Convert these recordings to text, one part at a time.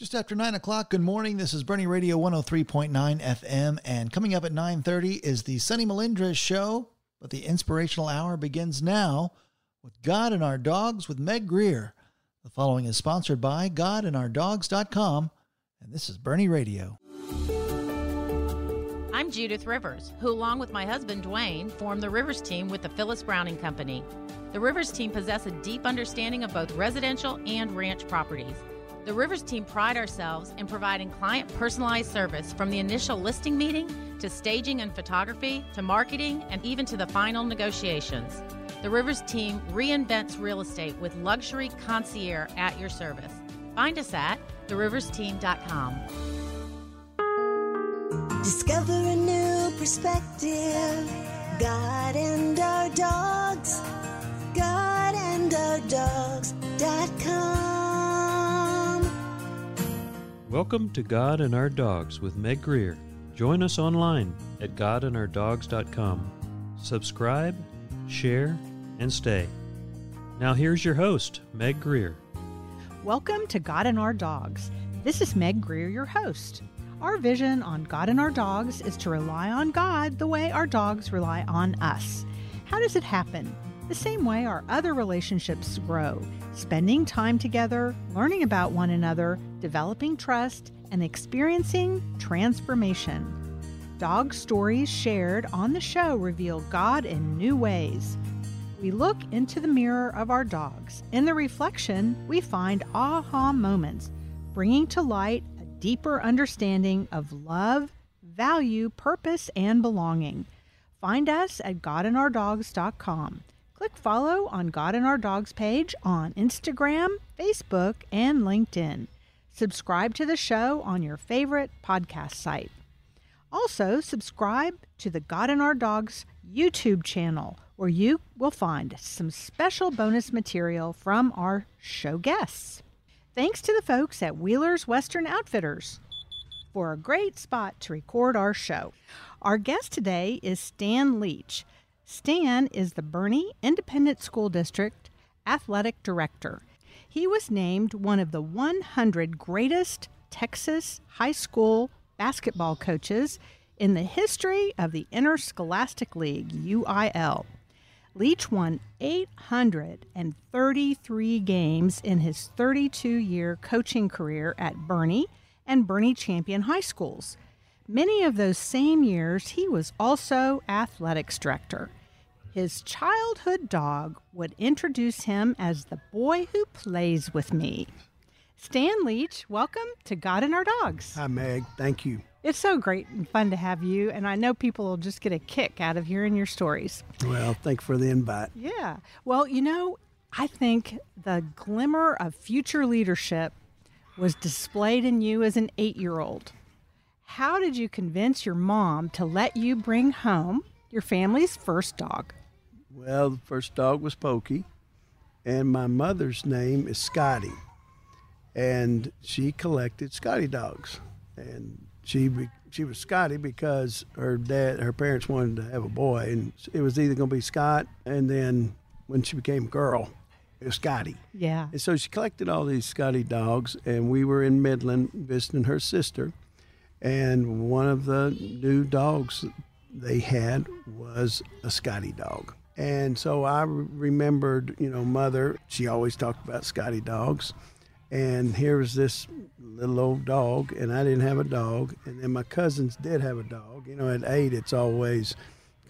Just after 9 o'clock, good morning. This is Boerne Radio 103.9 FM, and coming up at 9.30 is the Sunny Melindres Show, but the inspirational hour begins now with God and Our Dogs with Meg Greer. The following is sponsored by GodandOurDogs.com, and this is Boerne Radio. I'm Judith Rivers, who, along with my husband Dwayne, formed the Rivers team with the Phyllis Browning Company. The Rivers team possess a deep understanding of both residential and ranch properties. The Rivers team pride ourselves in providing client personalized service from the initial listing meeting to staging and photography to marketing and even to the final negotiations. The Rivers team reinvents real estate with luxury concierge at your service. Find us at theriversteam.com. Discover a new perspective. God and our dogs. God and our dogs.com. Welcome to God and Our Dogs with Meg Greer. Join us online at godandourdogs.com. Subscribe, share, and stay. Now here's your host, Meg Greer. Welcome to God and Our Dogs. This is Meg Greer, your host. Our vision on God and Our Dogs is to rely on God the way our dogs rely on us. How does it happen? The same way our other relationships grow spending time together, learning about one another, developing trust, and experiencing transformation. Dog stories shared on the show reveal God in new ways. We look into the mirror of our dogs. In the reflection, we find aha moments, bringing to light a deeper understanding of love, value, purpose, and belonging. Find us at godandourdogs.com. Click follow on God and Our Dogs page on Instagram, Facebook, and LinkedIn. Subscribe to the show on your favorite podcast site. Also, subscribe to the God and Our Dogs YouTube channel, where you will find some special bonus material from our show guests. Thanks to the folks at Wheeler's Western Outfitters for a great spot to record our show. Our guest today is Stan Leach. Stan is the Boerne Independent School District Athletic Director. He was named one of the 100 greatest Texas high school basketball coaches in the history of the Interscholastic League, UIL. Leach won 833 games in his 32 year coaching career at Boerne and Boerne Champion High Schools. Many of those same years, he was also athletics director. His childhood dog would introduce him as the boy who plays with me. Stan Leach, welcome to God and Our Dogs. Hi, Meg. Thank you. It's so great and fun to have you, and I know people will just get a kick out of hearing your stories. Well, thank you for the invite. Yeah. Well, you know, I think the glimmer of future leadership was displayed in you as an eight year old. How did you convince your mom to let you bring home your family's first dog? Well, the first dog was Pokey, and my mother's name is Scotty, and she collected Scotty dogs, and she she was Scotty because her dad, her parents wanted to have a boy, and it was either going to be Scott, and then when she became a girl, it was Scotty. Yeah. And so she collected all these Scotty dogs, and we were in Midland visiting her sister, and one of the new dogs they had was a Scotty dog. And so I remembered, you know, mother, she always talked about Scotty dogs. And here was this little old dog, and I didn't have a dog. And then my cousins did have a dog. You know, at eight, it's always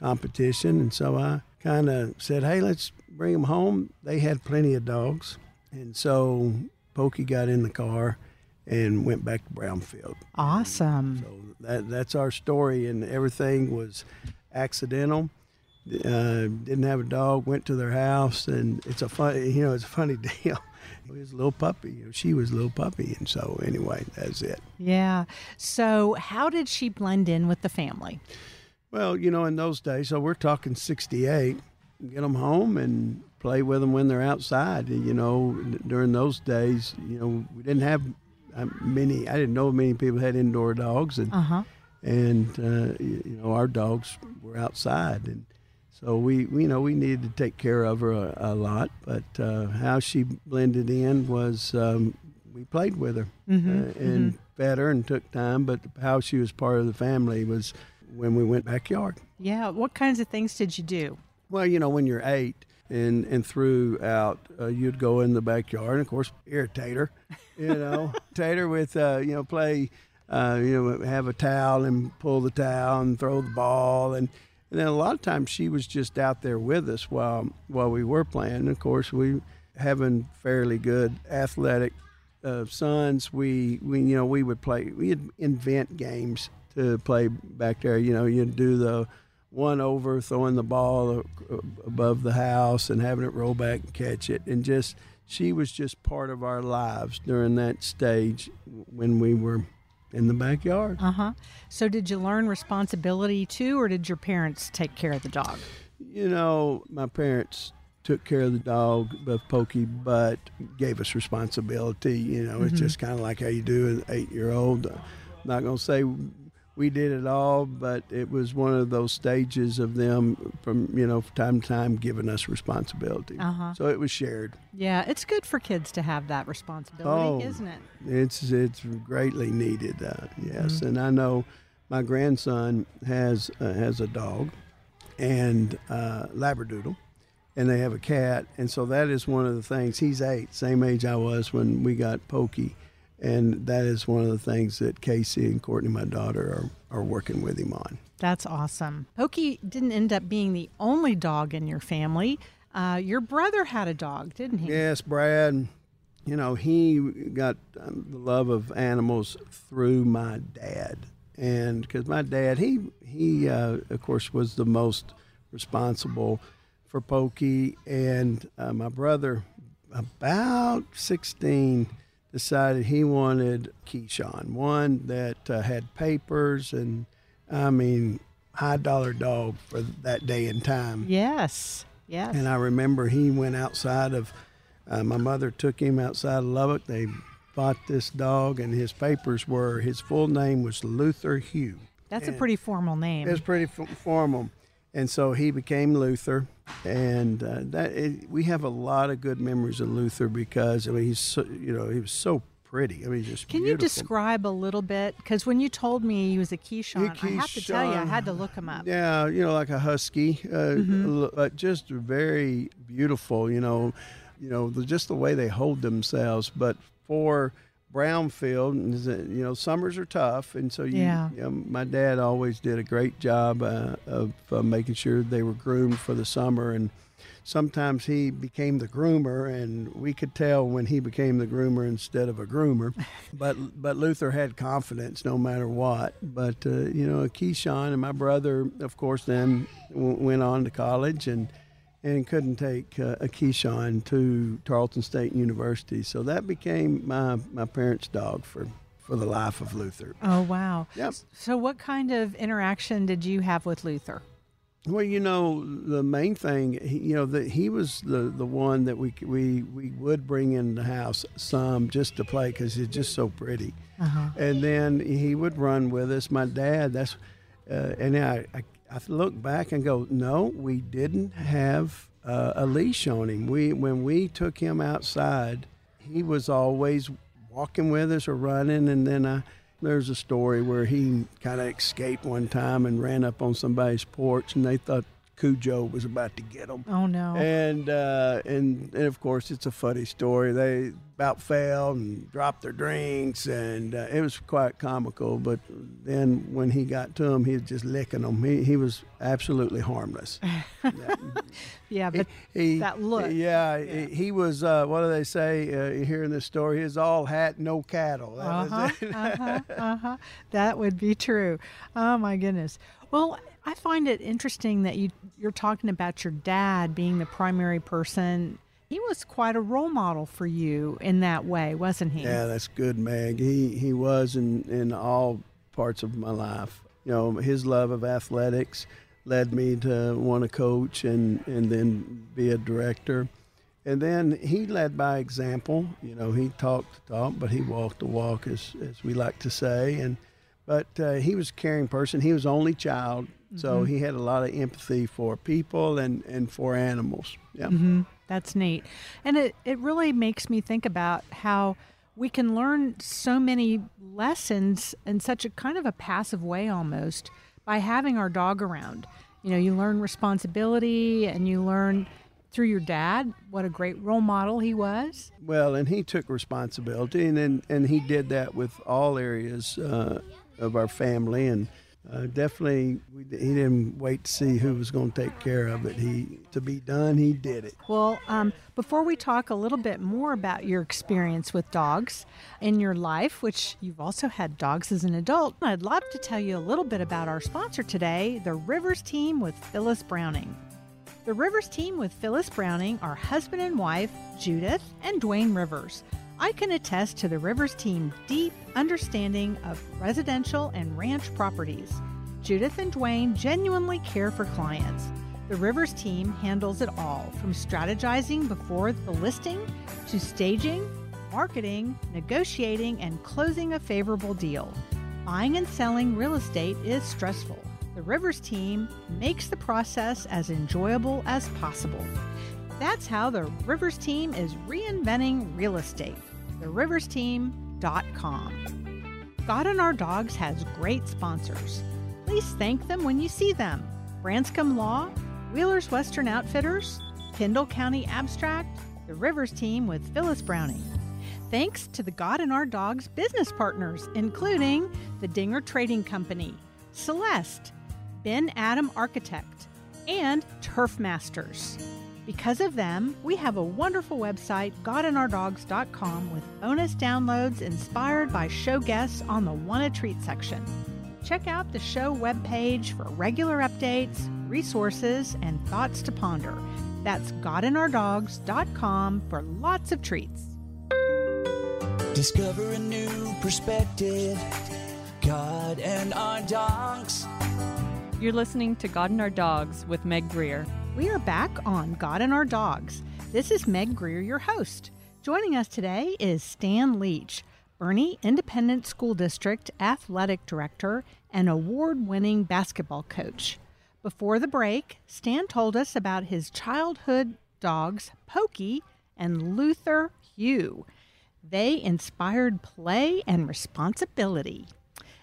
competition. And so I kind of said, hey, let's bring them home. They had plenty of dogs. And so Pokey got in the car and went back to Brownfield. Awesome. So that, that's our story, and everything was accidental uh, didn't have a dog. Went to their house, and it's a fun, you know, it's a funny deal. It was a little puppy. You know, she was a little puppy, and so anyway, that's it. Yeah. So how did she blend in with the family? Well, you know, in those days, so we're talking '68. Get them home and play with them when they're outside. You know, during those days, you know, we didn't have uh, many. I didn't know many people had indoor dogs, and uh-huh. and uh, you know, our dogs were outside and so we, we, you know, we needed to take care of her a, a lot. But uh, how she blended in was um, we played with her uh, and fed her and took time. But how she was part of the family was when we went backyard. Yeah. What kinds of things did you do? Well, you know, when you're eight and and throughout, uh, you'd go in the backyard and of course irritate her, you know, tater with uh, you know play, uh, you know, have a towel and pull the towel and throw the ball and. And then a lot of times she was just out there with us while while we were playing. Of course, we having fairly good athletic uh, sons. We, we you know we would play. We'd invent games to play back there. You know, you'd do the one over, throwing the ball above the house and having it roll back and catch it, and just she was just part of our lives during that stage when we were in the backyard. Uh huh. So did you learn responsibility too, or did your parents take care of the dog? You know, my parents took care of the dog, of Pokey, but gave us responsibility. You know, it's just kind of like how you do an eight year old. I'm not going to say we did it all, but it was one of those stages of them from, you know, from time to time giving us responsibility. Uh-huh. So it was shared. Yeah, it's good for kids to have that responsibility, Oh. isn't it? It's it's greatly needed. Uh, yes, and I know my grandson has uh, has a dog, and uh, Labradoodle, and they have a cat, and so that is one of the things. He's eight, same age I was when we got Pokey, and that is one of the things that Casey and Courtney, my daughter, are are working with him on. That's awesome. Pokey didn't end up being the only dog in your family. Uh, your brother had a dog, didn't he? Yes, Brad. You know, he got um, the love of animals through my dad, and because my dad, he he uh, of course was the most responsible for Pokey, and uh, my brother, about sixteen, decided he wanted Keeshond, one that uh, had papers, and I mean, high dollar dog for that day and time. Yes. Yes. And I remember he went outside of, uh, my mother took him outside of Lubbock. They bought this dog, and his papers were, his full name was Luther Hugh. That's a pretty formal name. It was pretty f- formal. And so he became Luther. And uh, that it, we have a lot of good memories of Luther because, I mean, he's so, you know, he was so pretty. I mean, just Can you describe a little bit? Because when you told me he was a Keeshond, I have to tell you, I had to look him up. Yeah, you know, like a husky, uh, Mm-hmm. but just very beautiful. You know, you know, the, just the way they hold themselves. But for brownfield, and you know, summers are tough, and so you, Yeah. you know, my dad always did a great job uh, of uh, making sure they were groomed for the summer and. Sometimes he became the groomer, and we could tell when he became the groomer instead of a groomer. But but Luther had confidence no matter what. But uh, you know, Keeshond and my brother, of course, then w- went on to college and and couldn't take uh, a Keeshond to Tarleton State University. So that became my my parents' dog for for the life of Luther. Oh, wow. Yep. So, what kind of interaction did you have with Luther? Well, you know, the main thing, you know, that he was the, the one that we we we would bring in the house some just to play because he's just so pretty. And then he would run with us. My dad, that's, uh, and I, I I look back and go, no, we didn't have uh, a leash on him. We when we took him outside, he was always walking with us or running, and then I. There's a story where he kind of escaped one time and ran up on somebody's porch, and they thought Cujo was about to get them. Oh, no. And, uh, and and of course, it's a funny story. They about fell and dropped their drinks, and uh, it was quite comical. But then when he got to them, he was just licking them. He he was absolutely harmless. yeah, but He, that look. Yeah, He, he was. Uh, what do they say uh, here in this story? He's all hat, no cattle. That Uh-huh, uh-huh, uh-huh. That would be true. Oh my goodness. Well, I find it interesting that you you're talking about your dad being the primary person. He was quite a role model for you in that way, wasn't he? Yeah, that's good, Meg. He he was in in all parts of my life. You know, his love of athletics led me to want to coach and and then be a director. And then he led by example. You know, he talked the talk, but he walked the walk, as as we like to say. And but uh, he was a caring person. He was only child, so he had a lot of empathy for people and and for animals. Yeah. hmm That's neat. And it, it really makes me think about how we can learn so many lessons in such a kind of a passive way almost by having our dog around. You know, you learn responsibility and you learn through your dad what a great role model he was. Well, and he took responsibility, and and, and he did that with all areas uh, of our family, and uh, definitely we, he didn't wait to see who was going to take care of it. He to be done, he did it. Well, um, before we talk a little bit more about your experience with dogs in your life, which you've also had dogs as an adult, I'd love to tell you a little bit about our sponsor today, the Rivers team with Phyllis Browning. The Rivers team with Phyllis Browning are husband and wife, Judith and Dwayne Rivers. I can attest to the Rivers team's deep understanding of residential and ranch properties. Judith and Dwayne genuinely care for clients. The Rivers team handles it all from strategizing before the listing to staging, marketing, negotiating, and closing a favorable deal. Buying and selling real estate is stressful. The Rivers team makes the process as enjoyable as possible. That's how the Rivers team is reinventing real estate. TheRiversTeam.com. God and Our Dogs has great sponsors. Please thank them when you see them. Branscombe Law, Wheeler's Western Outfitters, Kendall County Abstract, the Rivers team with Phyllis Browning. Thanks to the God and Our Dogs business partners, including the Dinger Trading Company, Celeste, Ben Adam Architect, and Turf Masters. Because of them, we have a wonderful website, godandourdogs.com, with bonus downloads inspired by show guests on the Want to Treat section. Check out the show webpage for regular updates, resources, and thoughts to ponder. That's godandourdogs.com for lots of treats. Discover a new perspective. God and our dogs. You're listening to God and Our Dogs with Meg Greer. We are back on God and Our Dogs. This is Meg Greer, your host. Joining us today is Stan Leach, Boerne Independent School District Athletic Director and award winning basketball coach. Before the break, Stan told us about his childhood dogs, Pokey and Luther Hugh. They inspired play and responsibility.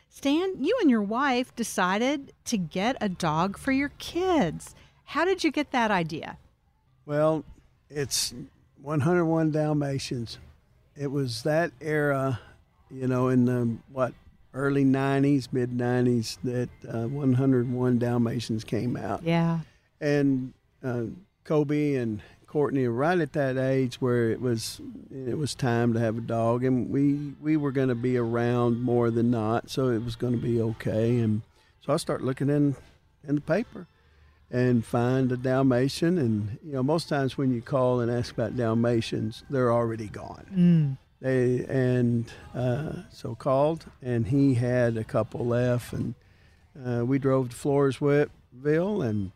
Stan, you and your wife decided to get a dog for your kids. How did you get that idea? Well, it's 101 Dalmatians. It was that era, you know, in the what early 90s, mid 90s, that uh, 101 Dalmatians came out. Yeah. And uh, Kobe and Courtney are right at that age where it was it was time to have a dog, and we we were going to be around more than not, so it was going to be okay. And so I start looking in in the paper and find a Dalmatian. And you know, most times when you call and ask about Dalmatians, they're already gone. Mm. They and uh, so called, and he had a couple left, and uh, we drove to Floresville and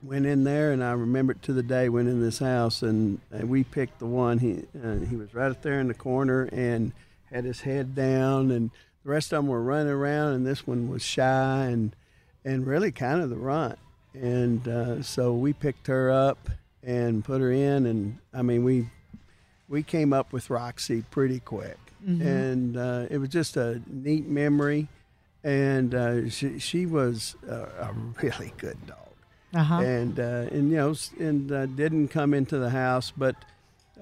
went in there. And I remember it to the day. Went in this house, and, and we picked the one. He uh, he was right up there in the corner and had his head down, and the rest of them were running around, and this one was shy and and really kind of the runt. And uh, so we picked her up and put her in, and I mean we we came up with Roxy pretty quick, and uh, it was just a neat memory. And uh, she she was a, a really good dog, Uh-huh. and uh, and you know and uh, didn't come into the house, but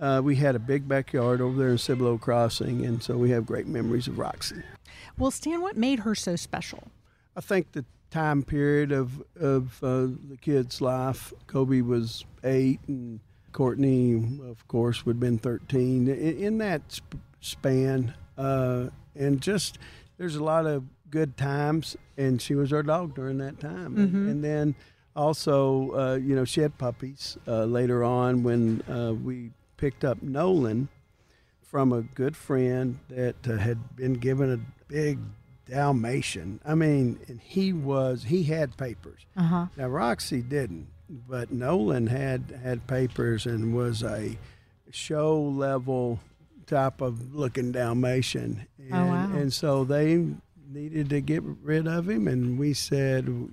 uh, we had a big backyard over there in Cibolo Crossing, and so we have great memories of Roxy. Well, Stan, what made her so special? I think the time period of of uh, the kid's life. Kobe was eight, and Courtney, of course, would have been thirteen. In, in that sp- span, uh, and just there's a lot of good times, and she was our dog during that time. And, and then also, uh, you know, she had puppies uh, later on when uh, we picked up Nolan from a good friend that uh, had been given a big Dalmatian. I mean, and he was he had papers. Uh huh. Now Roxy didn't, but Nolan had had papers and was a show level type of looking Dalmatian. And, Oh, wow. and so they needed to get rid of him, and we said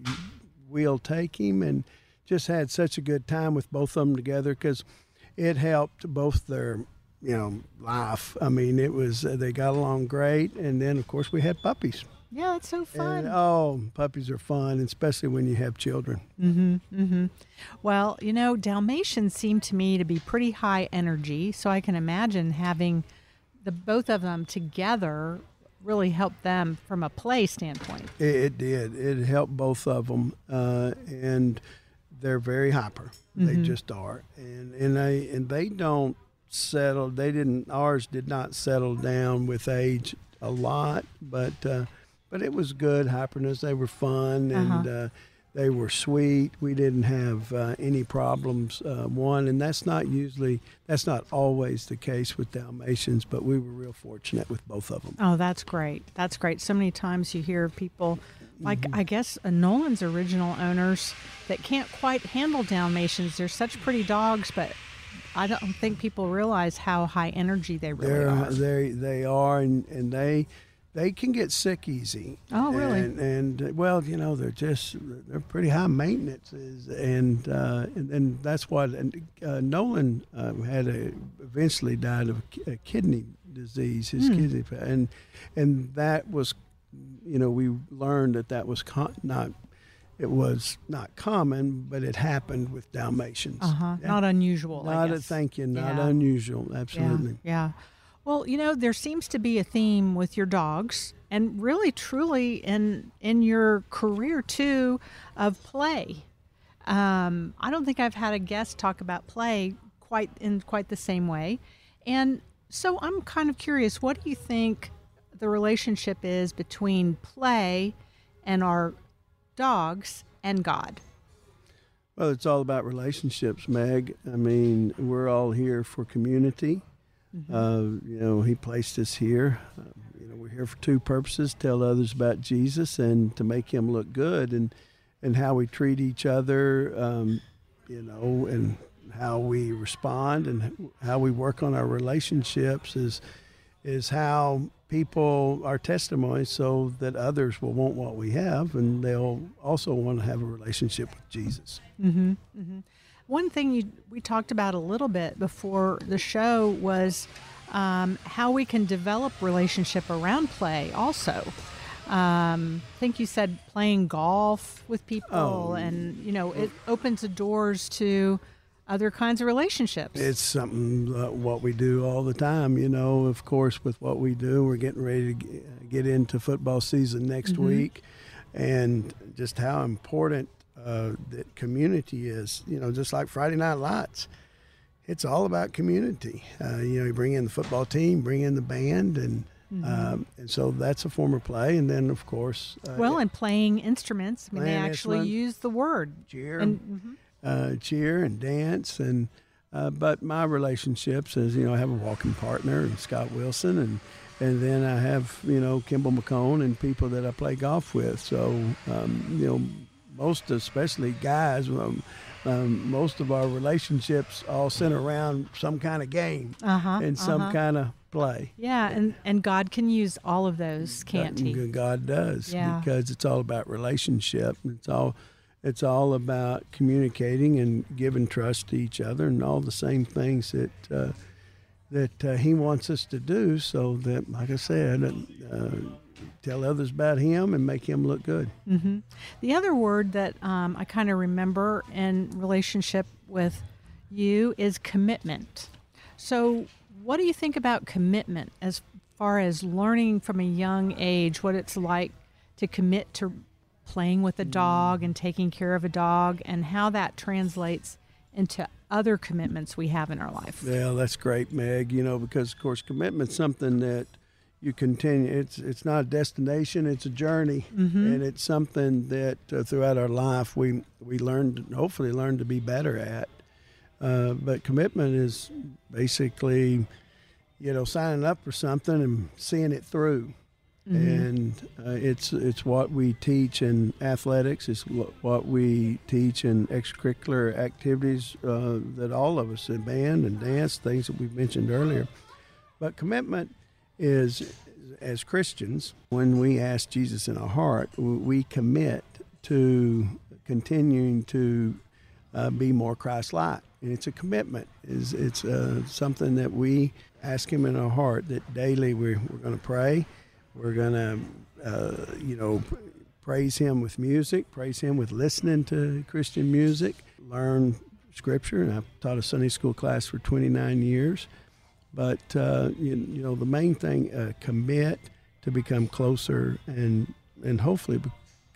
we'll take him, and just had such a good time with both of them together because it helped both their you know, life. I mean, it was uh, they got along great, and then of course we had puppies. Yeah, it's so fun. And, oh, puppies are fun, especially when you have children. Mm-hmm. Mm-hmm. Well, you know, Dalmatians seem to me to be pretty high energy, so I can imagine having the both of them together really helped them from a play standpoint. It, it did. It helped both of them, uh, and they're very hyper. They Mhm. just are, and and they and they don't settle. They didn't. Ours did not settle down with age a lot, but uh, but it was good hyperness. They were fun and. Uh-huh. Uh, they were sweet. We didn't have uh, any problems. Uh, one, and that's not usually, that's not always the case with Dalmatians, but we were real fortunate with both of them. Oh, that's great. That's great. So many times you hear people, like I guess uh, Nolan's original owners, that can't quite handle Dalmatians. They're such pretty dogs, but I don't think people realize how high energy they really They're, are. they they are, and, and they they can get sick easy. Oh, really? And, and uh, well, you know, they're just they're pretty high maintenance, and uh, and, and that's what. And uh, Nolan uh, had a eventually died of a kidney disease, his Hmm. kidney, and and that was, you know, we learned that that was con- not. It was not common, but it happened with Dalmatians. Uh huh. Yeah. Not unusual. Not a thank you, not Yeah. unusual, absolutely. Yeah, yeah. Well, you know, there seems to be a theme with your dogs, and really, truly, in in your career too, of play. Um, I don't think I've had a guest talk about play quite in quite the same way, and so I'm kind of curious. What do you think the relationship is between play and our dogs and God? Well, it's all about relationships, Meg. I mean, we're all here for community. Uh, you know, He placed us here. Uh, you know, we're here for two purposes: tell others about Jesus and to make Him look good, and and how we treat each other. Um, you know, and how we respond and how we work on our relationships is is how people our testimony so that others will want what we have and they'll also want to have a relationship with Jesus. Mm-hmm. hmm One thing you, we talked about a little bit before the show was um, how we can develop relationship around play. Also, um, I think you said playing golf with people, Oh. and you know it opens the doors to other kinds of relationships. It's something uh, what we do all the time. You know, of course, with what we do, we're getting ready to get into football season next Mhm. week, and just how important uh, that community is. You know, just like Friday Night Lights, it's all about community. Uh, you know, you bring in the football team, bring in the band, and Mhm. um, and so that's a form of play. And then, of course, uh, well, and playing instruments. I mean, they actually instrument. use the word. cheer. And, mhm. Uh, cheer and dance and uh, but my relationships is you know I have a walking partner and Scott Wilson and and then I have you know Kimball McCone and people that I play golf with so um, you know most especially guys um, um, most of our relationships all center around some kind of game Uh-huh, and some uh-huh. kind of play Yeah, and and God can use all of those, can't He? God- God does Yeah. because it's all about relationship. It's all it's all about communicating and giving trust to each other and all the same things that uh, that uh, He wants us to do. So that, like I said, uh, tell others about Him and make Him look good. hmm The other word that um, I kind of remember in relationship with you is commitment. So, what do you think about commitment as far as learning from a young age what it's like to commit to playing with a dog and taking care of a dog and how that translates into other commitments we have in our life? Yeah, that's great, Meg. You know, because of course, commitment's something that you continue. It's it's not a destination; it's a journey, Mhm. and it's something that uh, throughout our life we we learn, hopefully, learn to be better at. Uh, but commitment is basically, you know, signing up for something and seeing it through. Mhm. And uh, it's it's what we teach in athletics. It's what we teach in extracurricular activities uh, that all of us in band and dance, things that we've mentioned earlier. But commitment is, as Christians, when we ask Jesus in our heart, we commit to continuing to uh, be more Christ-like. And it's a commitment. Is it's uh, something that we ask Him in our heart that daily we're, we're going to pray. We're going to, uh, you know, praise Him with music, praise Him with listening to Christian music, learn Scripture. And I've taught a Sunday school class for 29 years. But uh, you, you know, the main thing, uh, commit to become closer and and hopefully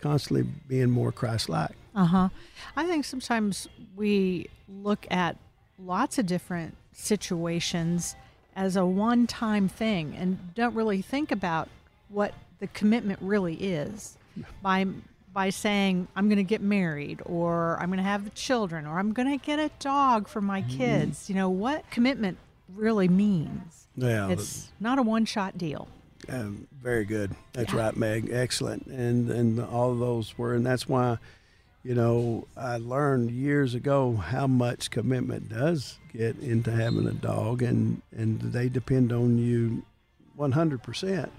constantly being more Christ-like. Uh huh. I think sometimes we look at lots of different situations as a one time thing and don't really think about what the commitment really is by by saying I'm going to get married or I'm going to have children or I'm going to get a dog for my kids. You know what commitment really means. Yeah, It's not a one shot deal. Um, very good. That's right, Meg. Excellent. And and all of those were, and that's why, you know, I learned years ago how much commitment does get into having a dog, and and they depend on you, one hundred percent.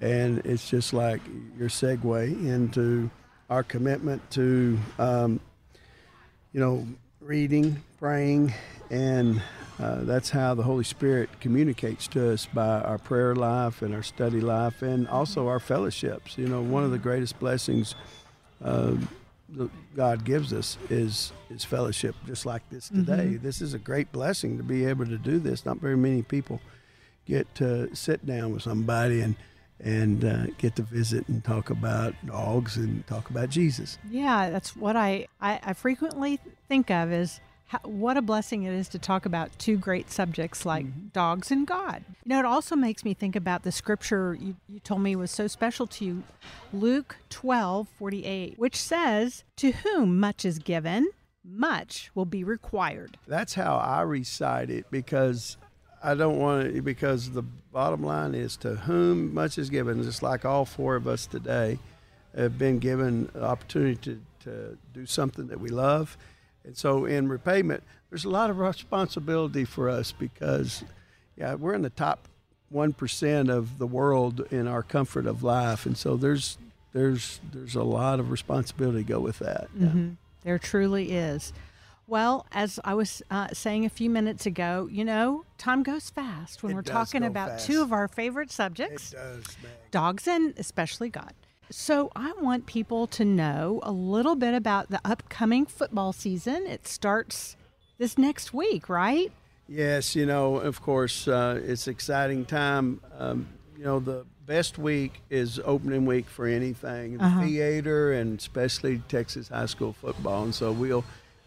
And it's just like your segue into our commitment to, um, you know, reading, praying, and uh, that's how the Holy Spirit communicates to us by our prayer life and our study life, and also our fellowships. You know, one of the greatest blessings uh, God gives us is is fellowship, just like this today. This is a great blessing to be able to do this. Not very many people get to sit down with somebody and and uh, get to visit and talk about dogs and talk about Jesus. Yeah, that's what I, I, I frequently think of is how, what a blessing it is to talk about two great subjects like dogs and God. You know, it also makes me think about the scripture you, you told me was so special to you, Luke 12 48, which says, To whom much is given, much will be required. That's how I recite it because I don't want to, because the bottom line is to whom much is given, just like all four of us today have been given opportunity to, to do something that we love. And so in repayment, there's a lot of responsibility for us because, yeah, we're in the top 1% of the world in our comfort of life. And so there's, there's, there's a lot of responsibility to go with that. Mhm. There truly is. Well, as I was uh, saying a few minutes ago, you know, time goes fast when It we're talking about fast. two of our favorite subjects It does, dogs and especially God. So, I want people to know a little bit about the upcoming football season. It starts this next week, right? Yes, you know, of course, uh, it's exciting time. Um, you know, the best week is opening week for anything, the theater and especially Texas high school football. And so we'll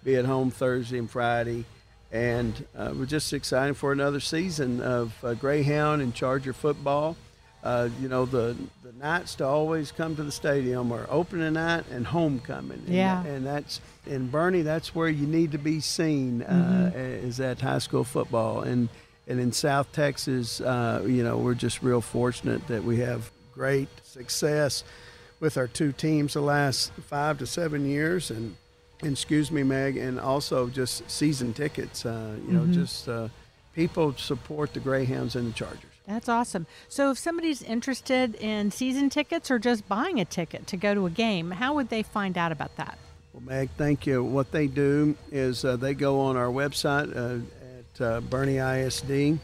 be at home Thursday and Friday. And uh, we're just excited for another season of uh, Greyhound and Charger football. Uh, you know, the, the nights to always come to the stadium are opening night and homecoming. And Yeah. and that's in Boerne. That's where you need to be seen. Uh, is at high school football, and and in South Texas, uh, you know, we're just real fortunate that we have great success with our two teams the last five to seven years, and, and excuse me, Meg, and also just season tickets. Uh, you know, just uh, people support the Greyhounds and the Chargers. That's awesome. So, if somebody's interested in season tickets or just buying a ticket to go to a game, how would they find out about that? Well, Meg, thank you. What they do is uh, they go on our website uh, at uh, Boerne ISD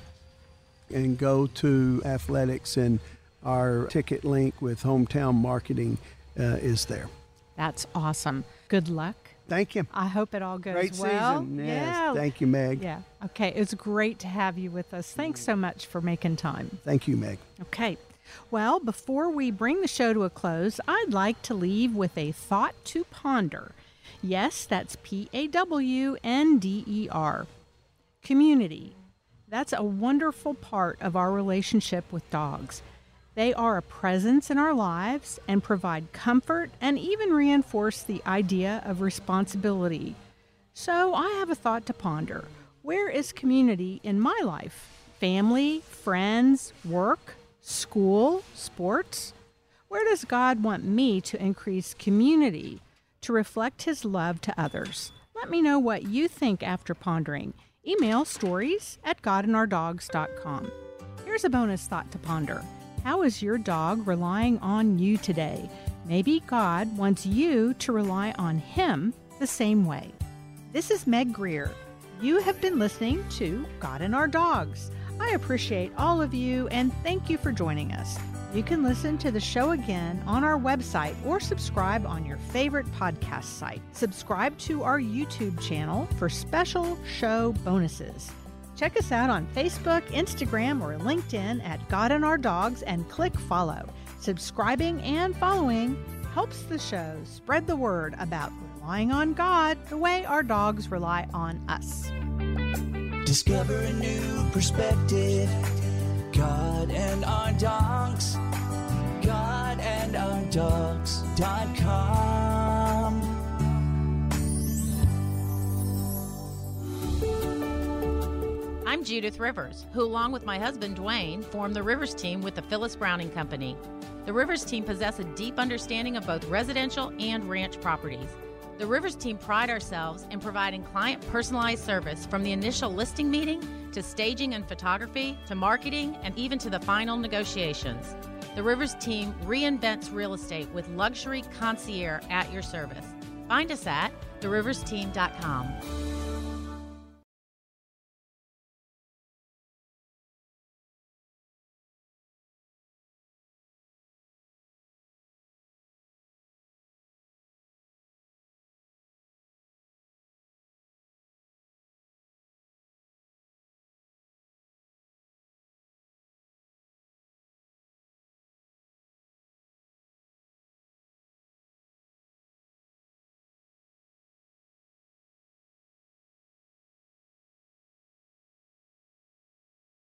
and go to athletics, and our ticket link with hometown marketing uh, is there. That's awesome. Good luck. Thank you. I hope it all goes Great well. season. Yes. Yeah. Thank you, Meg. Yeah. Okay. It's great to have you with us. Thanks so much for making time. Thank you, Meg. Okay. Well, before we bring the show to a close, I'd like to leave with a thought to ponder. Yes, that's P A W N D E R. Community. That's a wonderful part of our relationship with dogs. They are a presence in our lives and provide comfort and even reinforce the idea of responsibility. So I have a thought to ponder. Where is community in my life? Family, friends, work, school, sports? Where does God want me to increase community to reflect His love to others? Let me know what you think after pondering. Email stories at godandourdogs.com. Here's a bonus thought to ponder. How is your dog relying on you today? Maybe God wants you to rely on Him the same way. This is Meg Greer. You have been listening to God and Our Dogs. I appreciate all of you and thank you for joining us. You can listen to the show again on our website or subscribe on your favorite podcast site. Subscribe to our YouTube channel for special show bonuses. Check us out on Facebook, Instagram, or LinkedIn at God and Our Dogs and click follow. Subscribing and following helps the show spread the word about relying on God the way our dogs rely on us. Discover a new perspective. God and our dogs. God and our dogs.com. I'm Judith Rivers, who, along with my husband Dwayne, formed the Rivers team with the Phyllis Browning Company. The Rivers team possess a deep understanding of both residential and ranch properties. The Rivers team pride ourselves in providing client personalized service from the initial listing meeting to staging and photography to marketing and even to the final negotiations. The Rivers team reinvents real estate with luxury concierge at your service. Find us at theriversteam.com.